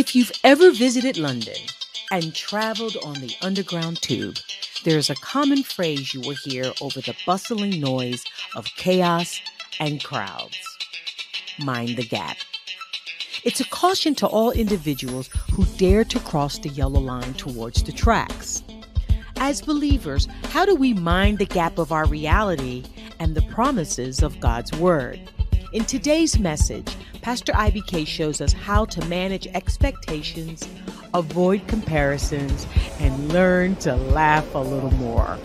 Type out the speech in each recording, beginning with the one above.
If you've ever visited London and traveled on the Underground Tube, there's a common phrase you will hear over the bustling noise of chaos and crowds mind the gap. It's a caution to all individuals who dare to cross the yellow line towards the tracks. As believers, how do we mind the gap of our reality and the promises of God's Word? In today's message, Pastor IBK shows us how to manage expectations, avoid comparisons, and learn to laugh a little more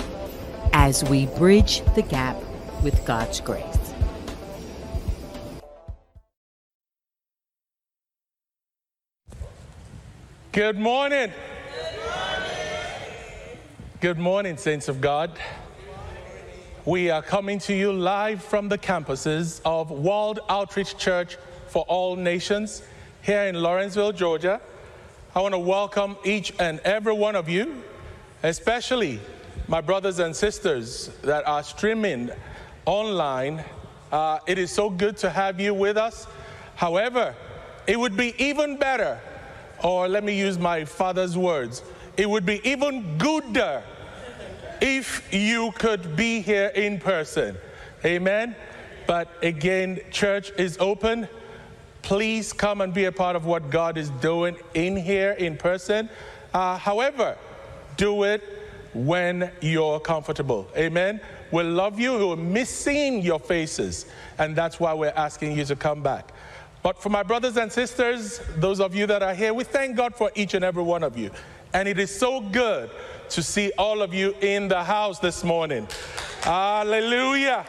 as we bridge the gap with God's grace. Good morning. Good morning, saints of God. We are coming to you live from the campuses of World Outreach Church for All Nations here in Lawrenceville, Georgia. I want to welcome each and every one of you, especially my brothers and sisters that are streaming online. Uh, it is so good to have you with us. However, it would be even better or let me use my father's words, it would be even gooder if you could be here in person. Amen. But again, church is open. Please come and be a part of what God is doing in here in person. Uh, however, do it when you're comfortable. Amen. We love you. We'll miss seeing your faces. And that's why we're asking you to come back. But for my brothers and sisters, those of you that are here, we thank God for each and every one of you. And it is so good to see all of you in the house this morning. Hallelujah.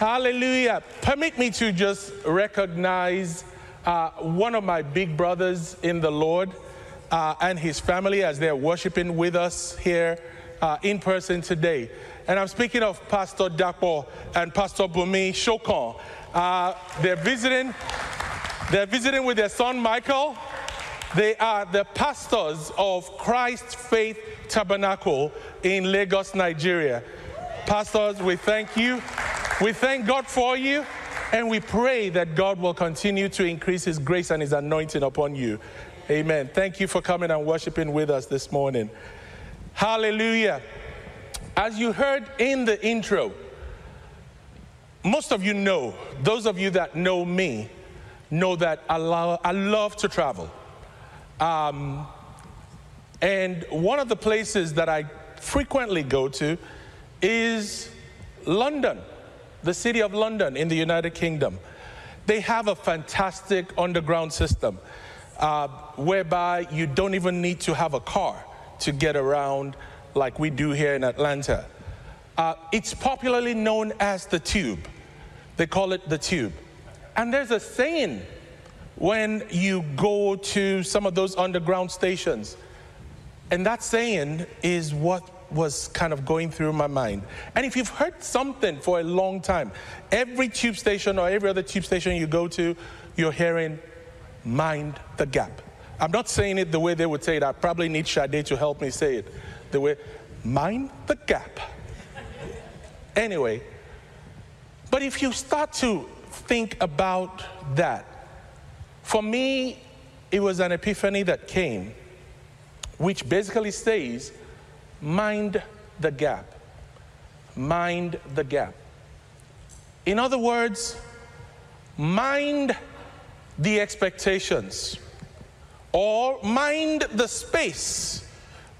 Hallelujah. Permit me to just recognize uh, one of my big brothers in the Lord uh, and his family as they're worshiping with us here uh, in person today. And I'm speaking of Pastor Dapo and Pastor Bumi Shokon. Uh, they're visiting. They're visiting with their son Michael. They are the pastors of Christ Faith Tabernacle in Lagos, Nigeria. Pastors, we thank you. We thank God for you. And we pray that God will continue to increase His grace and His anointing upon you. Amen. Thank you for coming and worshiping with us this morning. Hallelujah. As you heard in the intro, most of you know, those of you that know me, know that I love, I love to travel. Um, and one of the places that I frequently go to is London, the city of London in the United Kingdom. They have a fantastic underground system uh, whereby you don't even need to have a car to get around like we do here in Atlanta. Uh, it's popularly known as the Tube. They call it the tube. And there's a saying when you go to some of those underground stations. And that saying is what was kind of going through my mind. And if you've heard something for a long time, every tube station or every other tube station you go to, you're hearing, mind the gap. I'm not saying it the way they would say it. I probably need Sade to help me say it. The way, mind the gap. anyway, but if you start to think about that, for me, it was an epiphany that came, which basically says, mind the gap. Mind the gap. In other words, mind the expectations or mind the space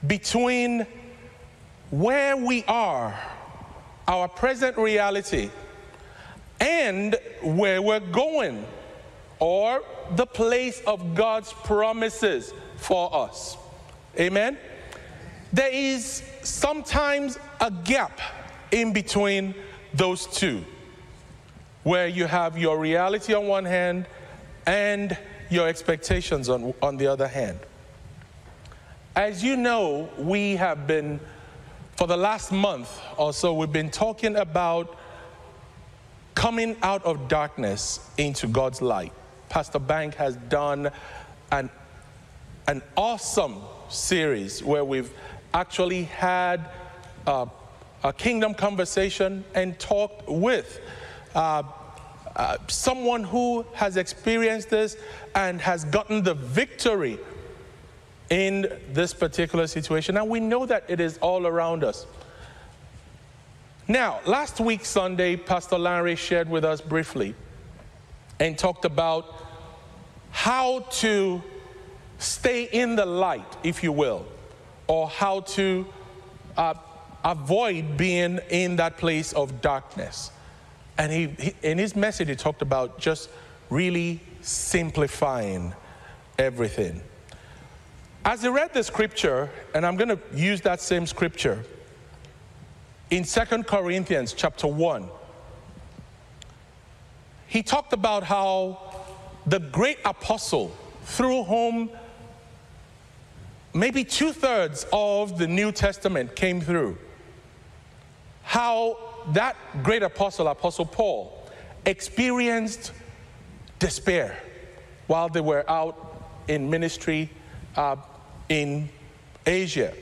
between where we are, our present reality, and where we're going, or the place of God's promises for us. Amen? There is sometimes a gap in between those two, where you have your reality on one hand and your expectations on, on the other hand. As you know, we have been, for the last month or so, we've been talking about coming out of darkness into God's light. Pastor Bank has done an, an awesome series where we've actually had uh, a kingdom conversation and talked with uh, uh, someone who has experienced this and has gotten the victory in this particular situation. And we know that it is all around us. Now, last week, Sunday, Pastor Larry shared with us briefly and talked about how to stay in the light, if you will, or how to uh, avoid being in that place of darkness. And he, he, in his message, he talked about just really simplifying everything. As he read the scripture, and I'm going to use that same scripture in Second Corinthians chapter 1, he talked about how the great apostle, through whom maybe two thirds of the New Testament came through, how that great apostle, Apostle Paul, experienced despair while they were out in ministry uh, in Asia.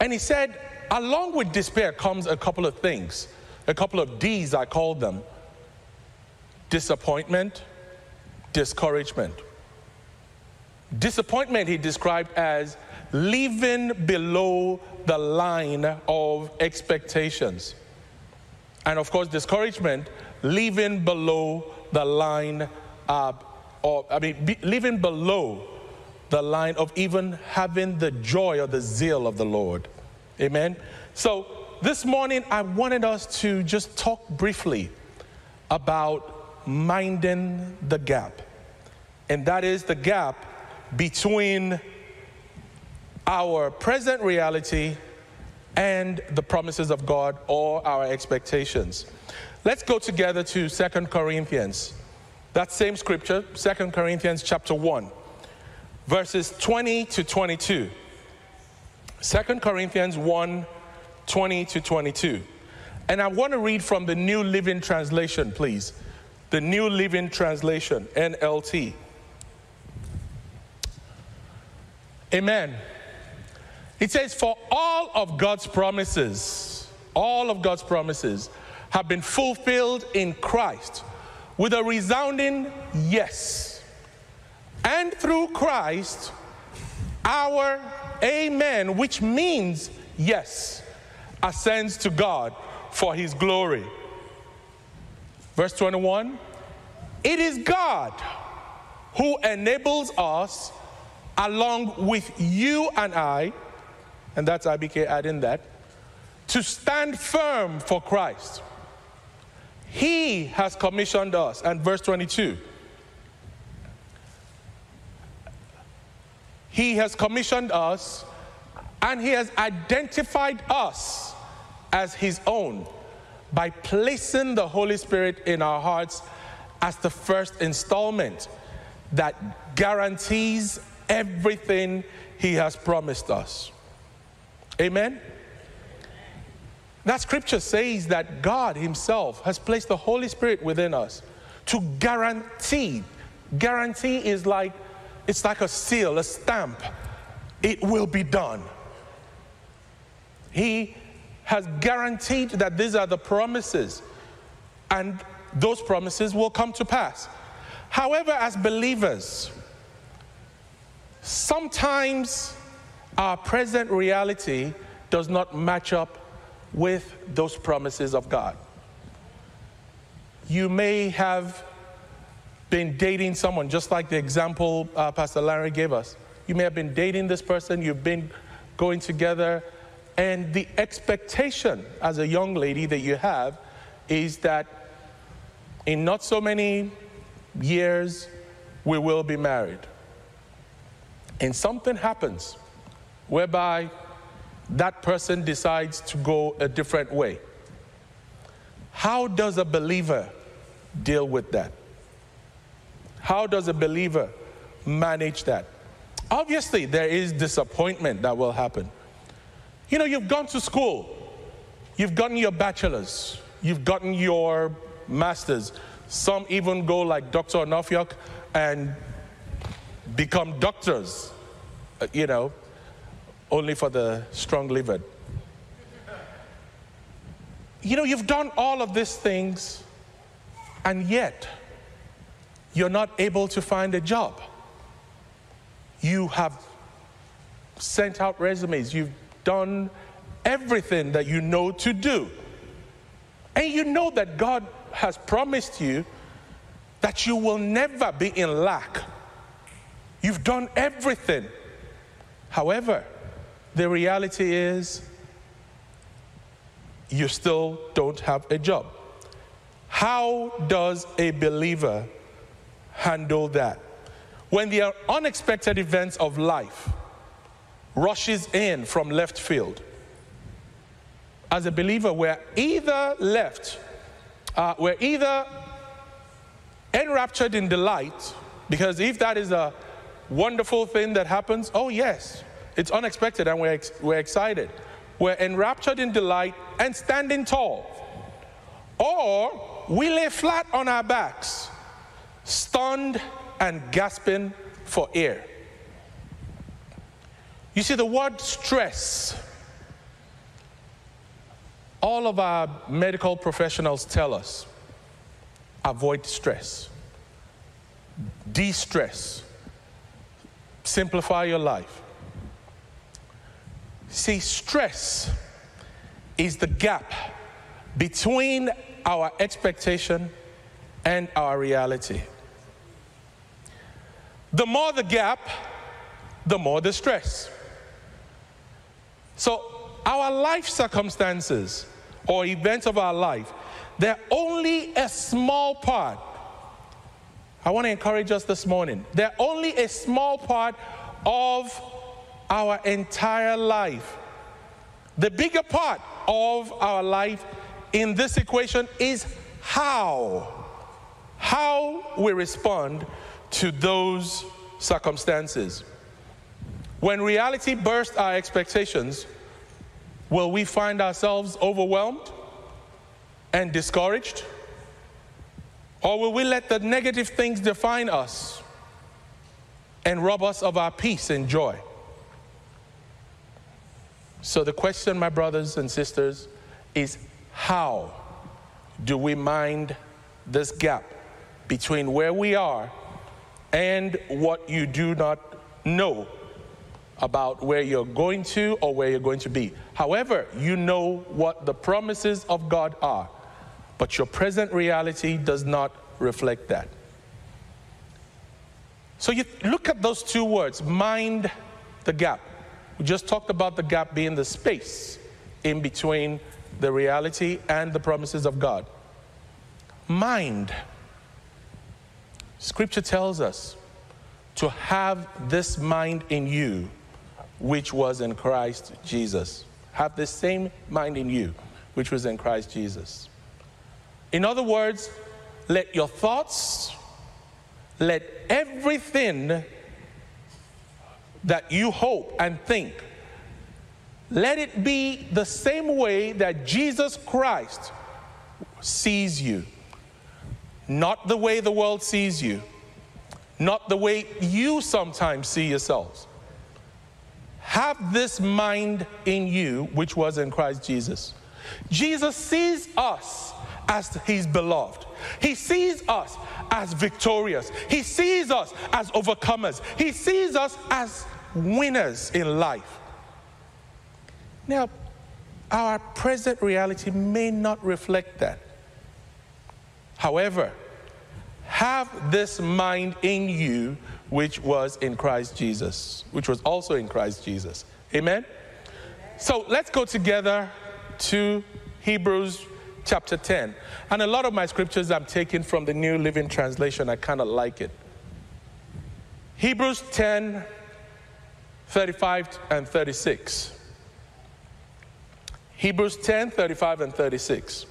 And he said, along with despair comes a couple of things, a couple of D's, I call them disappointment, discouragement. Disappointment he described as living below the line of expectations. And of course, discouragement, living below the line of, I mean, be, living below the line of even having the joy or the zeal of the Lord. Amen. So this morning, I wanted us to just talk briefly about minding the gap. And that is the gap between our present reality and the promises of God or our expectations. Let's go together to Second Corinthians. That same scripture, Second Corinthians chapter 1, verses 20 to 22. 2 Corinthians 1, 20 to 22. And I want to read from the New Living Translation, please. The New Living Translation, NLT. Amen. It says, For all of God's promises, all of God's promises have been fulfilled in Christ with a resounding yes. And through Christ, our amen, which means yes, ascends to God for his glory. Verse 21 It is God who enables us, along with you and I, and that's IBK adding that, to stand firm for Christ. He has commissioned us. And verse 22 He has commissioned us and He has identified us as His own by placing the Holy Spirit in our hearts as the first installment that guarantees everything He has promised us. Amen? That scripture says that God Himself has placed the Holy Spirit within us to guarantee. Guarantee is like, it's like a seal, a stamp. It will be done. He has guaranteed that these are the promises, and those promises will come to pass. However, as believers, sometimes our present reality does not match up with those promises of God. You may have been dating someone, just like the example uh, Pastor Larry gave us. You may have been dating this person, you've been going together, and the expectation as a young lady that you have is that in not so many years we will be married. And something happens whereby that person decides to go a different way. How does a believer deal with that? How does a believer manage that? Obviously, there is disappointment that will happen. You know, you've gone to school, you've gotten your bachelor's, you've gotten your master's. Some even go like Dr. Onofriok and become doctors, uh, you know, only for the strong livered. you know, you've done all of these things, and yet you're not able to find a job. You have sent out resumes, you've done everything that you know to do. And you know that God has promised you that you will never be in lack. You've done everything. However, the reality is you still don't have a job. How does a believer handle that? When there are unexpected events of life rushes in from left field, as a believer, we're either left, uh, we're either enraptured in delight, because if that is a wonderful thing that happens, oh yes, it's unexpected and we're, ex- we're excited. We're enraptured in delight and standing tall. Or we lay flat on our backs, stunned and gasping for air. You see, the word stress, all of our medical professionals tell us avoid stress, de stress, simplify your life. See, stress is the gap between our expectation and our reality. The more the gap, the more the stress. So, our life circumstances or events of our life, they're only a small part. I want to encourage us this morning. They're only a small part of our entire life. The bigger part of our life in this equation is how. How we respond to those circumstances. When reality bursts our expectations, will we find ourselves overwhelmed and discouraged? Or will we let the negative things define us and rob us of our peace and joy? So, the question, my brothers and sisters, is how do we mind this gap between where we are and what you do not know about where you're going to or where you're going to be? However, you know what the promises of God are, but your present reality does not reflect that. So, you look at those two words mind the gap. We just talked about the gap being the space in between the reality and the promises of God. Mind. Scripture tells us to have this mind in you, which was in Christ Jesus. Have the same mind in you, which was in Christ Jesus. In other words, let your thoughts, let everything that you hope and think, let it be the same way that Jesus Christ sees you. Not the way the world sees you, not the way you sometimes see yourselves. Have this mind in you, which was in Christ Jesus. Jesus sees us as his beloved. He sees us as victorious. He sees us as overcomers. He sees us as winners in life. Now, our present reality may not reflect that. However, have this mind in you which was in Christ Jesus, which was also in Christ Jesus. Amen? So let's go together to Hebrews chapter 10. And a lot of my scriptures I'm taking from the New Living Translation. I kind of like it. Hebrews 10 35 and 36. Hebrews 10 35 and 36.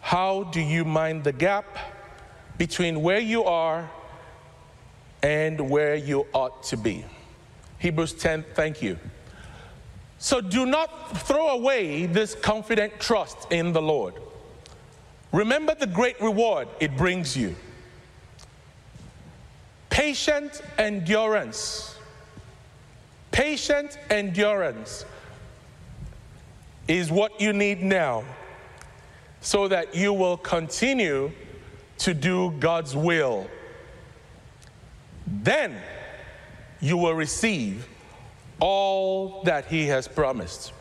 How do you mind the gap between where you are and where you ought to be? Hebrews 10, thank you. So do not throw away this confident trust in the Lord. Remember the great reward it brings you. Patient endurance. Patient endurance is what you need now so that you will continue to do God's will. Then you will receive all that He has promised.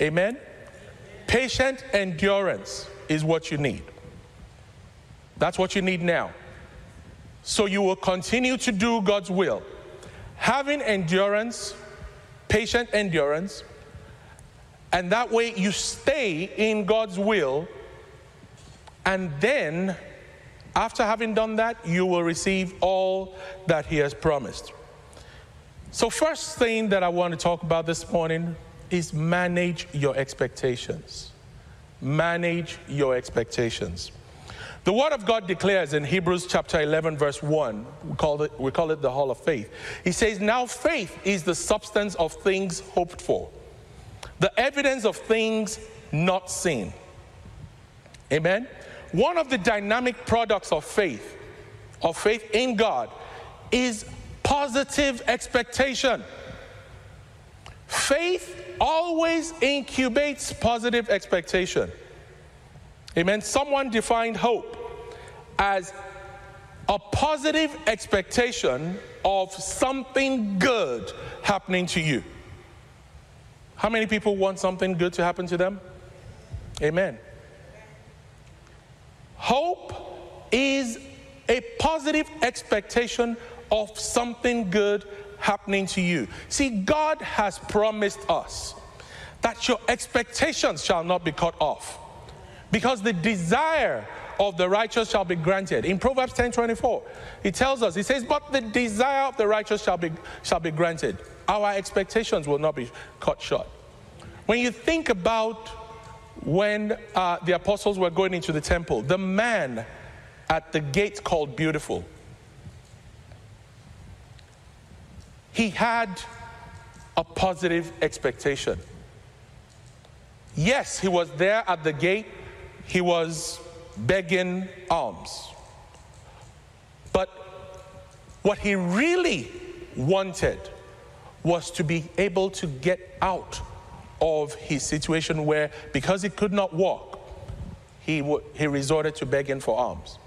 Amen? Patient endurance is what you need. That's what you need now. So you will continue to do God's will. Having endurance, patient endurance, and that way you stay in God's will. And then, after having done that, you will receive all that He has promised. So, first thing that I want to talk about this morning is manage your expectations. Manage your expectations. The Word of God declares in Hebrews chapter 11, verse 1, we call it, we call it the Hall of Faith. He says, Now faith is the substance of things hoped for, the evidence of things not seen. Amen? One of the dynamic products of faith, of faith in God, is positive expectation. Faith always incubates positive expectation. Amen. Someone defined hope as a positive expectation of something good happening to you. How many people want something good to happen to them? Amen. Hope is a positive expectation of something good happening to you. See, God has promised us that your expectations shall not be cut off because the desire of the righteous shall be granted. In Proverbs 10 24, he tells us, he says, But the desire of the righteous shall be, shall be granted. Our expectations will not be cut short. When you think about when uh, the apostles were going into the temple, the man at the gate called Beautiful, he had a positive expectation. Yes, he was there at the gate, he was begging alms. But what he really wanted was to be able to get out of his situation where, because he could not walk, he, he resorted to begging for alms.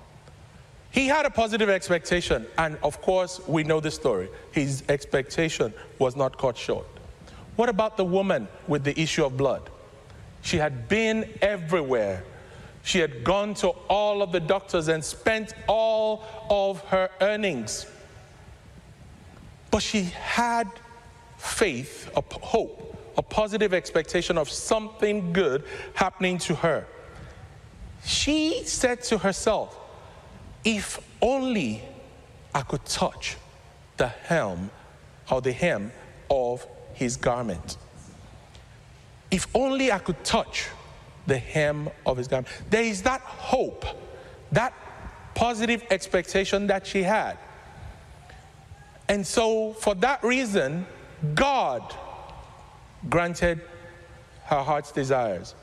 He had a positive expectation, and of course, we know the story. His expectation was not cut short. What about the woman with the issue of blood? She had been everywhere. She had gone to all of the doctors and spent all of her earnings. But she had faith, hope, a positive expectation of something good happening to her. She said to herself, if only I could touch the hem or the hem of his garment. If only I could touch the hem of his garment. There is that hope, that positive expectation that she had. And so, for that reason, God granted her heart's desires.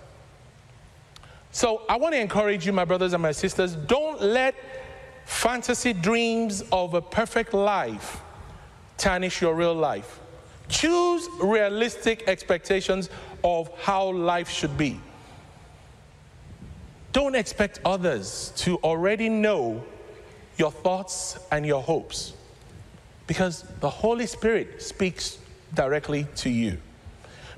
So, I want to encourage you, my brothers and my sisters, don't let fantasy dreams of a perfect life tarnish your real life. Choose realistic expectations of how life should be. Don't expect others to already know your thoughts and your hopes because the Holy Spirit speaks directly to you.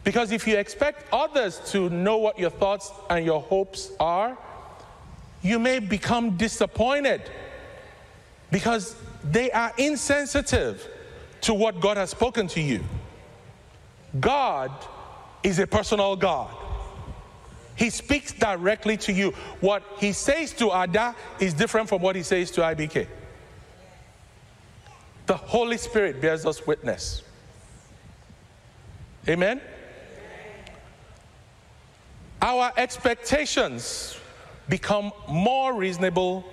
Because if you expect others to know what your thoughts and your hopes are, you may become disappointed because they are insensitive to what God has spoken to you. God is a personal God. He speaks directly to you. What he says to Ada is different from what he says to IBK. The Holy Spirit bears us witness. Amen? Our expectations become more reasonable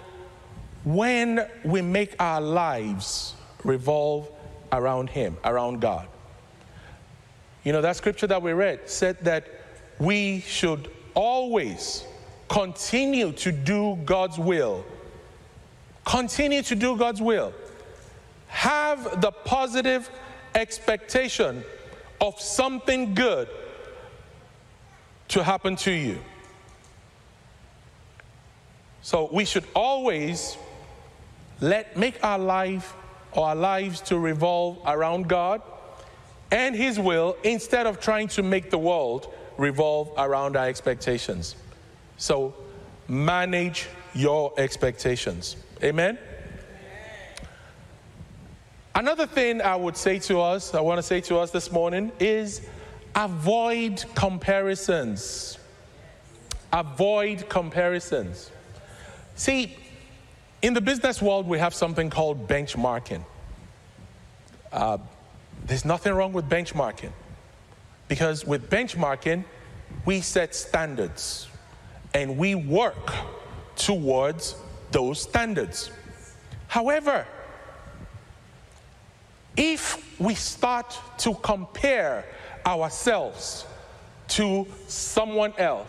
when we make our lives revolve around Him, around God. You know, that scripture that we read said that we should always continue to do God's will. Continue to do God's will. Have the positive expectation of something good to happen to you. So we should always let make our life our lives to revolve around God and his will instead of trying to make the world revolve around our expectations. So manage your expectations. Amen. Another thing I would say to us, I want to say to us this morning is avoid comparisons. Avoid comparisons. See, in the business world, we have something called benchmarking. Uh, there's nothing wrong with benchmarking because with benchmarking, we set standards and we work towards those standards. However, if we start to compare ourselves to someone else,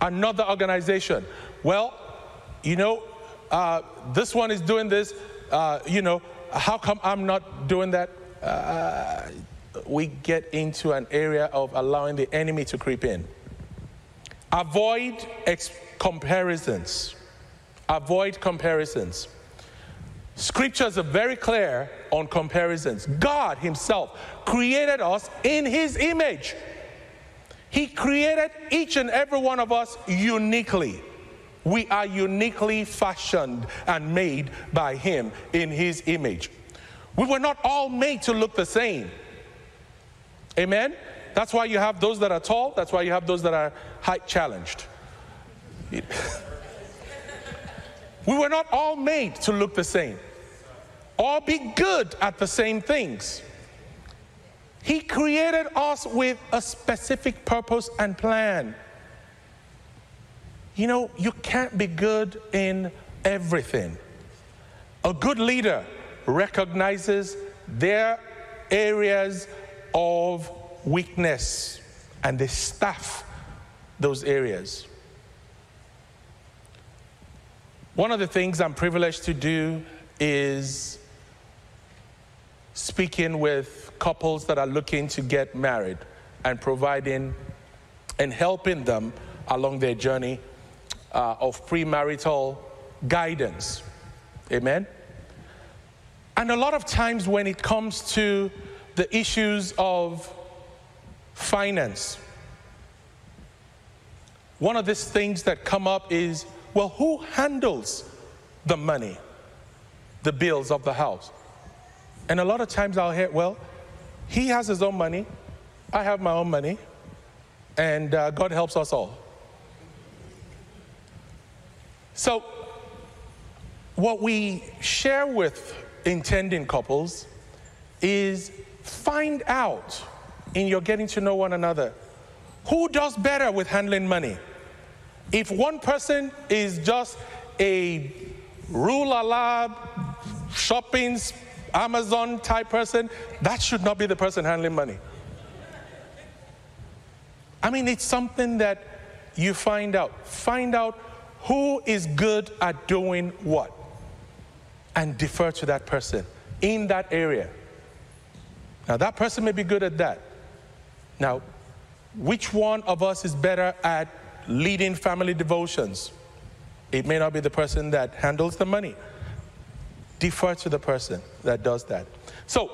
another organization, well, you know, uh, this one is doing this, uh, you know, how come I'm not doing that? Uh, we get into an area of allowing the enemy to creep in. Avoid ex- comparisons. Avoid comparisons. Scriptures are very clear on comparisons. God Himself created us in His image. He created each and every one of us uniquely. We are uniquely fashioned and made by Him in His image. We were not all made to look the same. Amen? That's why you have those that are tall, that's why you have those that are height challenged. we were not all made to look the same or be good at the same things. He created us with a specific purpose and plan. You know, you can't be good in everything. A good leader recognizes their areas of weakness and they staff those areas. One of the things I'm privileged to do is speaking with couples that are looking to get married and providing and helping them along their journey uh, of premarital guidance. Amen? And a lot of times when it comes to the issues of finance, one of these things that come up is well, who handles the money, the bills of the house? And a lot of times I'll hear, well, he has his own money, I have my own money, and uh, God helps us all. So, what we share with intending couples is find out in your getting to know one another who does better with handling money. If one person is just a rule a lab, shopping, Amazon type person, that should not be the person handling money. I mean, it's something that you find out. Find out who is good at doing what and defer to that person in that area. Now, that person may be good at that. Now, which one of us is better at leading family devotions? It may not be the person that handles the money. Defer to the person that does that. So,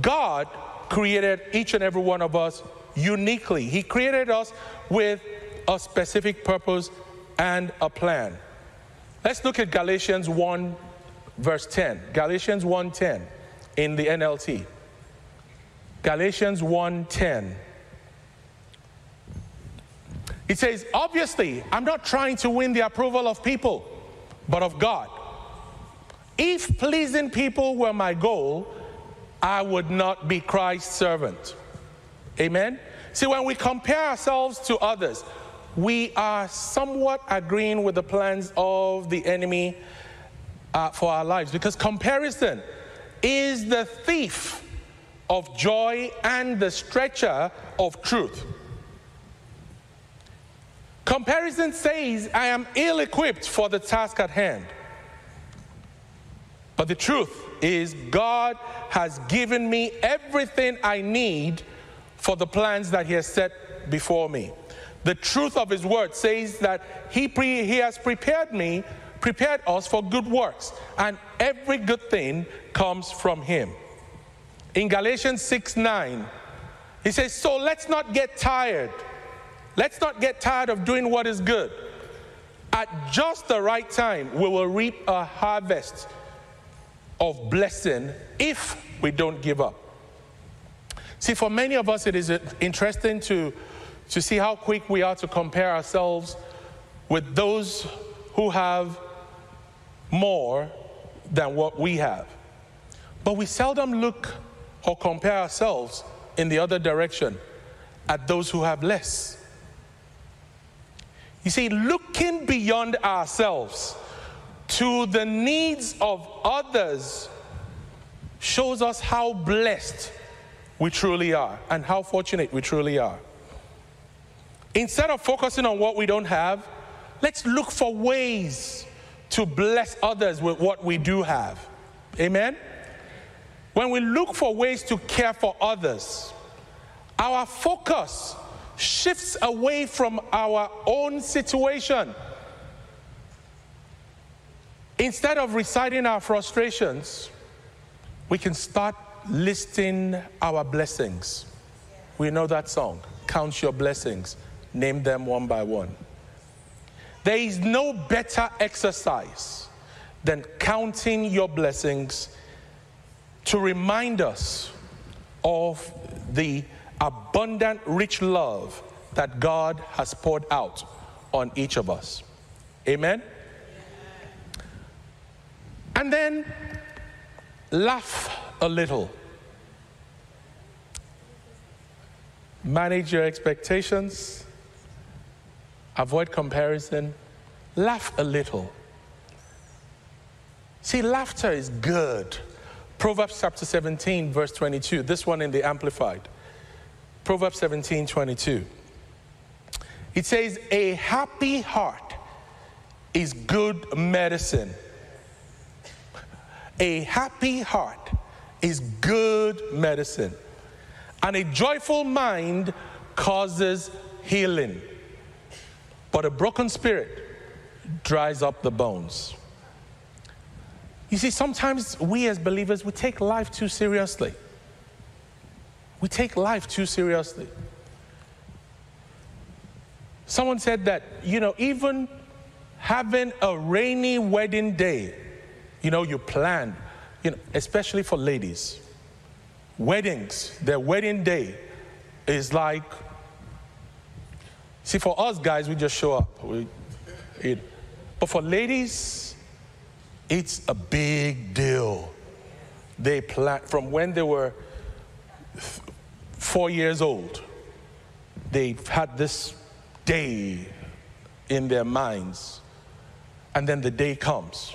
God created each and every one of us uniquely. He created us with a specific purpose and a plan. Let's look at Galatians 1 verse 10. Galatians 1:10 in the NLT. Galatians 1:10. It says, obviously, I'm not trying to win the approval of people, but of God. If pleasing people were my goal, I would not be Christ's servant. Amen? See, when we compare ourselves to others, we are somewhat agreeing with the plans of the enemy uh, for our lives because comparison is the thief of joy and the stretcher of truth. Comparison says, I am ill equipped for the task at hand. But the truth is, God has given me everything I need for the plans that He has set before me. The truth of his word says that he, pre- he has prepared me, prepared us for good works, and every good thing comes from him. In Galatians 6 9, he says, So let's not get tired. Let's not get tired of doing what is good. At just the right time, we will reap a harvest of blessing if we don't give up. See, for many of us, it is uh, interesting to, to see how quick we are to compare ourselves with those who have more than what we have. But we seldom look or compare ourselves in the other direction at those who have less. You see, looking beyond ourselves to the needs of others shows us how blessed we truly are and how fortunate we truly are. Instead of focusing on what we don't have, let's look for ways to bless others with what we do have. Amen? When we look for ways to care for others, our focus shifts away from our own situation. Instead of reciting our frustrations, we can start listing our blessings. We know that song, Count Your Blessings, name them one by one. There is no better exercise than counting your blessings to remind us of the abundant, rich love that God has poured out on each of us. Amen? And then laugh a little. Manage your expectations, avoid comparison, laugh a little. See, laughter is good. Proverbs chapter 17, verse 22, this one in the Amplified. Proverbs 17 22. It says, A happy heart is good medicine. A happy heart is good medicine. And a joyful mind causes healing. But a broken spirit dries up the bones. You see, sometimes we as believers, we take life too seriously. We take life too seriously. Someone said that, you know, even having a rainy wedding day, you know, you plan, you know, especially for ladies, weddings, their wedding day is like, see, for us guys, we just show up. We, it, but for ladies, it's a big deal. They plan from when they were four years old, they've had this day in their minds. And then the day comes,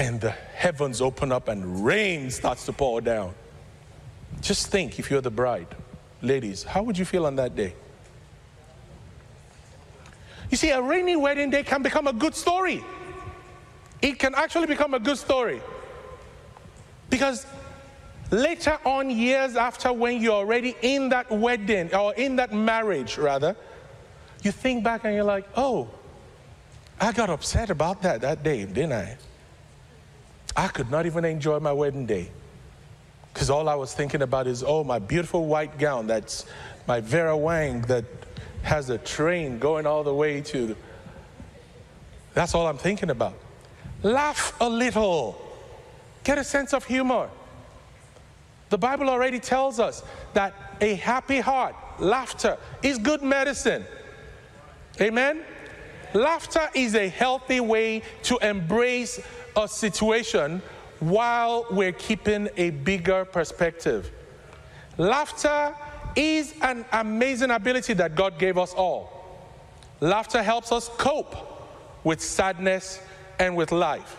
and the heavens open up and rain starts to pour down. Just think if you're the bride, ladies, how would you feel on that day? You see, a rainy wedding day can become a good story. It can actually become a good story. Because Later on, years after, when you're already in that wedding or in that marriage, rather, you think back and you're like, oh, I got upset about that that day, didn't I? I could not even enjoy my wedding day because all I was thinking about is, oh, my beautiful white gown that's my Vera Wang that has a train going all the way to. That's all I'm thinking about. Laugh a little, get a sense of humor. The Bible already tells us that a happy heart, laughter, is good medicine. Amen? Laughter is a healthy way to embrace a situation while we're keeping a bigger perspective. Laughter is an amazing ability that God gave us all. Laughter helps us cope with sadness and with life.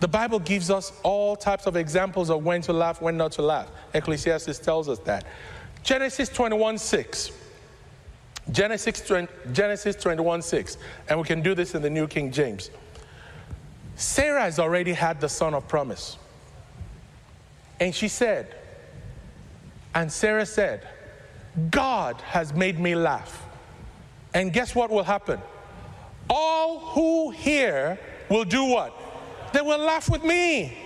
The Bible gives us all types of examples of when to laugh, when not to laugh. Ecclesiastes tells us that. Genesis 21 6. Genesis, 20, Genesis 21 6. And we can do this in the New King James. Sarah has already had the son of promise. And she said, and Sarah said, God has made me laugh. And guess what will happen? All who hear will do what? They will laugh with me.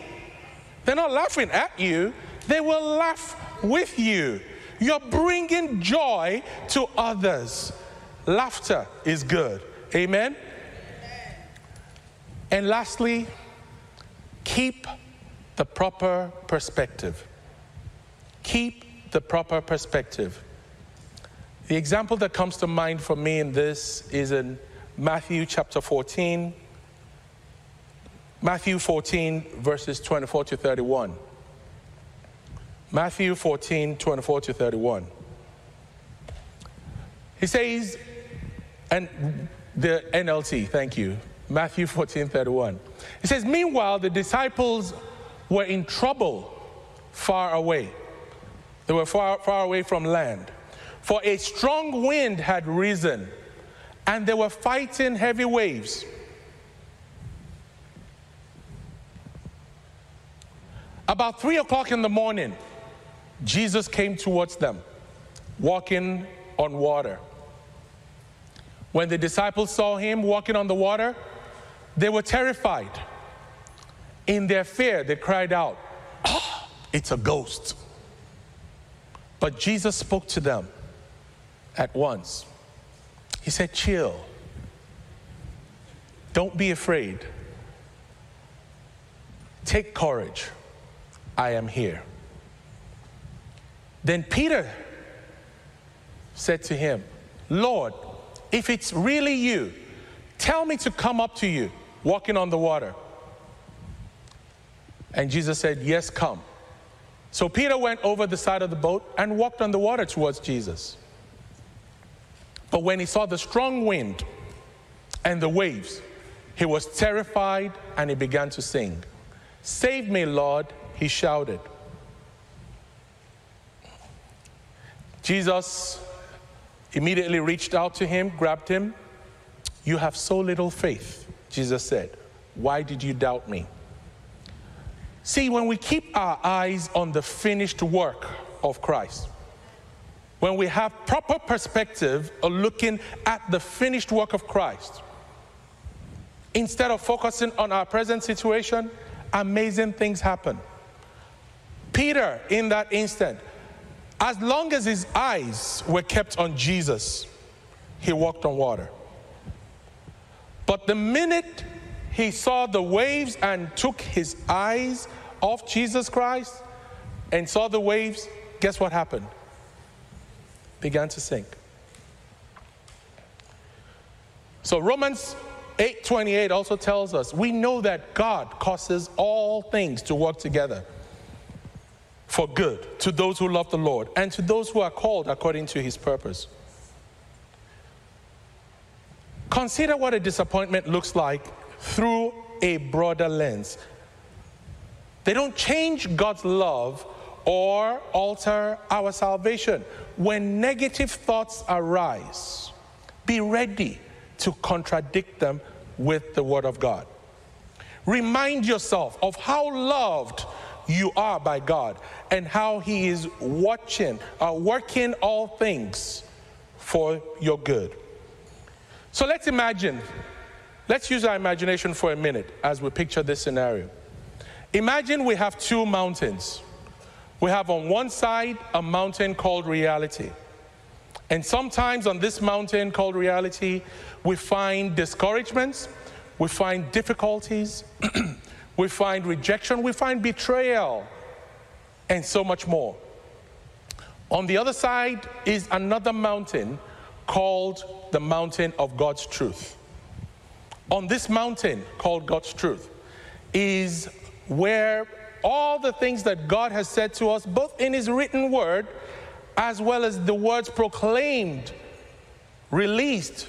They're not laughing at you, they will laugh with you. You're bringing joy to others. Laughter is good. Amen? And lastly, keep the proper perspective. Keep the proper perspective. The example that comes to mind for me in this is in Matthew chapter 14. Matthew 14, verses 24 to 31. Matthew 14, 24 to 31. He says, and the NLT, thank you. Matthew 14, 31. He says, Meanwhile, the disciples were in trouble far away. They were far, far away from land. For a strong wind had risen, and they were fighting heavy waves. About three o'clock in the morning, Jesus came towards them, walking on water. When the disciples saw him walking on the water, they were terrified. In their fear, they cried out, oh, It's a ghost. But Jesus spoke to them at once. He said, Chill. Don't be afraid. Take courage. I am here. Then Peter said to him, Lord, if it's really you, tell me to come up to you walking on the water. And Jesus said, Yes, come. So Peter went over the side of the boat and walked on the water towards Jesus. But when he saw the strong wind and the waves, he was terrified and he began to sing. Save me, Lord, he shouted. Jesus immediately reached out to him, grabbed him. You have so little faith, Jesus said. Why did you doubt me? See, when we keep our eyes on the finished work of Christ, when we have proper perspective of looking at the finished work of Christ, instead of focusing on our present situation, amazing things happen. Peter, in that instant, as long as his eyes were kept on Jesus, he walked on water. But the minute he saw the waves and took his eyes off Jesus Christ and saw the waves, guess what happened? Began to sink. So Romans 8:28 also tells us we know that God causes all things to work together for good to those who love the Lord and to those who are called according to his purpose. Consider what a disappointment looks like through a broader lens. They don't change God's love or alter our salvation. When negative thoughts arise, be ready to contradict them with the Word of God. Remind yourself of how loved you are by God and how He is watching, uh, working all things for your good. So let's imagine, let's use our imagination for a minute as we picture this scenario. Imagine we have two mountains. We have on one side a mountain called reality. And sometimes on this mountain called reality, we find discouragements, we find difficulties, we find rejection, we find betrayal, and so much more. On the other side is another mountain called the mountain of God's truth. On this mountain called God's truth is where all the things that God has said to us, both in His written word as well as the words proclaimed, released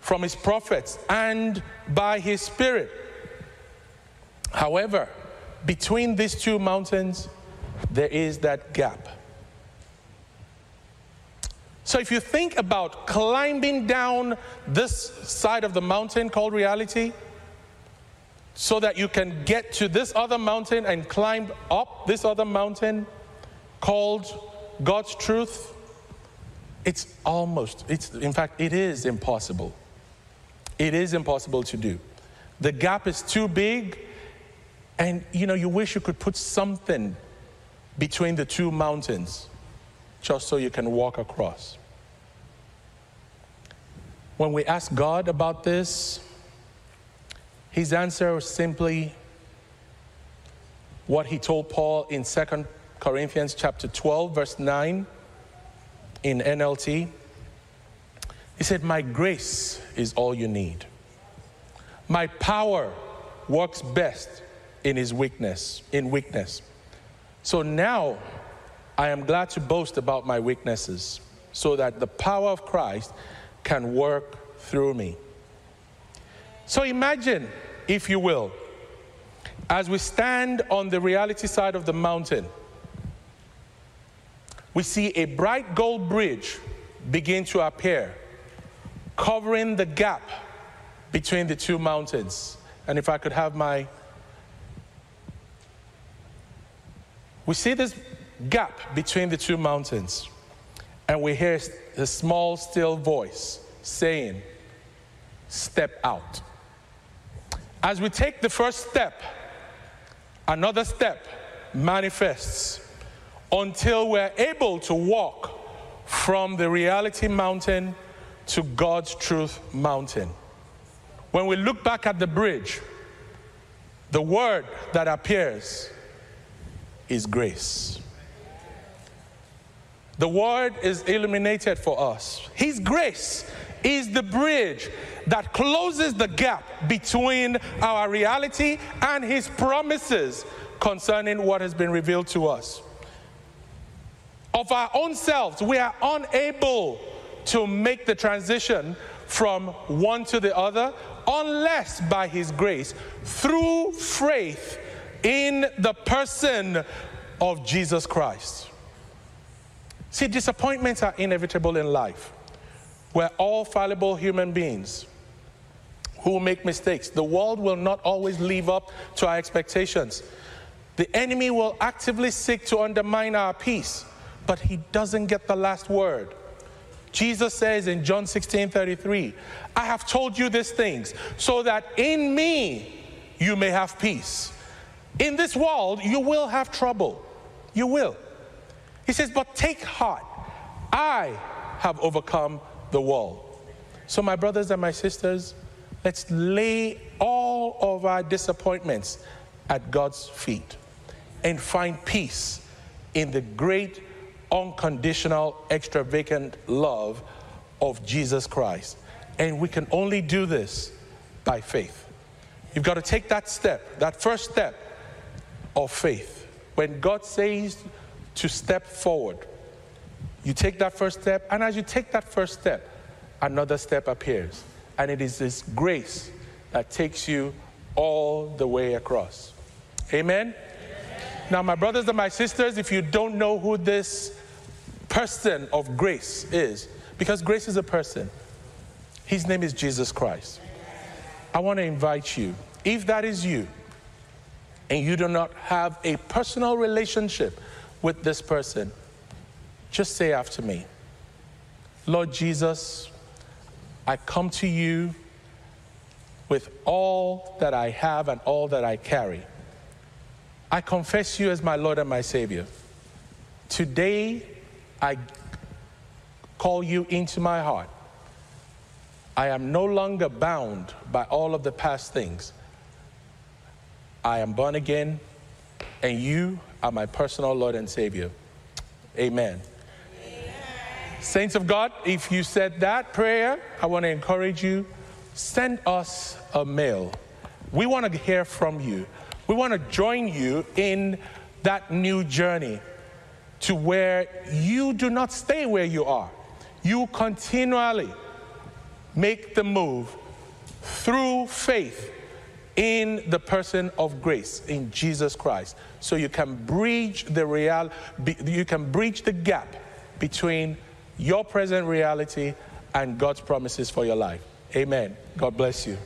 from His prophets and by His Spirit. However, between these two mountains, there is that gap. So if you think about climbing down this side of the mountain called reality, so that you can get to this other mountain and climb up this other mountain called God's truth, It's almost, it's, in fact, it is impossible. It is impossible to do. The gap is too big, and you know, you wish you could put something between the two mountains just so you can walk across. When we ask God about this, his answer was simply what he told Paul in 2 Corinthians chapter 12 verse 9 in NLT. He said, "My grace is all you need. My power works best in his weakness, in weakness. So now I am glad to boast about my weaknesses so that the power of Christ can work through me. So imagine, if you will, as we stand on the reality side of the mountain, we see a bright gold bridge begin to appear, covering the gap between the two mountains. And if I could have my. We see this gap between the two mountains, and we hear a small, still voice saying, Step out. As we take the first step, another step manifests until we're able to walk from the reality mountain to God's truth mountain. When we look back at the bridge, the word that appears is grace. The word is illuminated for us. His grace is the bridge that closes the gap between our reality and His promises concerning what has been revealed to us. Of our own selves, we are unable to make the transition from one to the other unless by His grace, through faith in the person of Jesus Christ. See, disappointments are inevitable in life. We're all fallible human beings who make mistakes. The world will not always live up to our expectations. The enemy will actively seek to undermine our peace, but he doesn't get the last word. Jesus says in John 16 33, I have told you these things so that in me you may have peace. In this world, you will have trouble. You will. He says, But take heart, I have overcome the world. So, my brothers and my sisters, let's lay all of our disappointments at God's feet and find peace in the great, unconditional, extravagant love of Jesus Christ. And we can only do this by faith. You've got to take that step, that first step of faith. When God says to step forward, you take that first step, and as you take that first step, another step appears. And it is this grace that takes you all the way across. Amen? Now, my brothers and my sisters, if you don't know who this person of grace is, because grace is a person, his name is Jesus Christ. I want to invite you, if that is you, and you do not have a personal relationship with this person, just say after me Lord Jesus, I come to you with all that I have and all that I carry. I confess you as my Lord and my Savior. Today, I call you into my heart. I am no longer bound by all of the past things. I am born again, and you are my personal Lord and Savior. Amen. Saints of God, if you said that prayer, I want to encourage you send us a mail. We want to hear from you. We want to join you in that new journey to where you do not stay where you are. You continually make the move through faith in the person of grace in Jesus Christ. So you can bridge the real you can bridge the gap between your present reality and God's promises for your life. Amen. God bless you.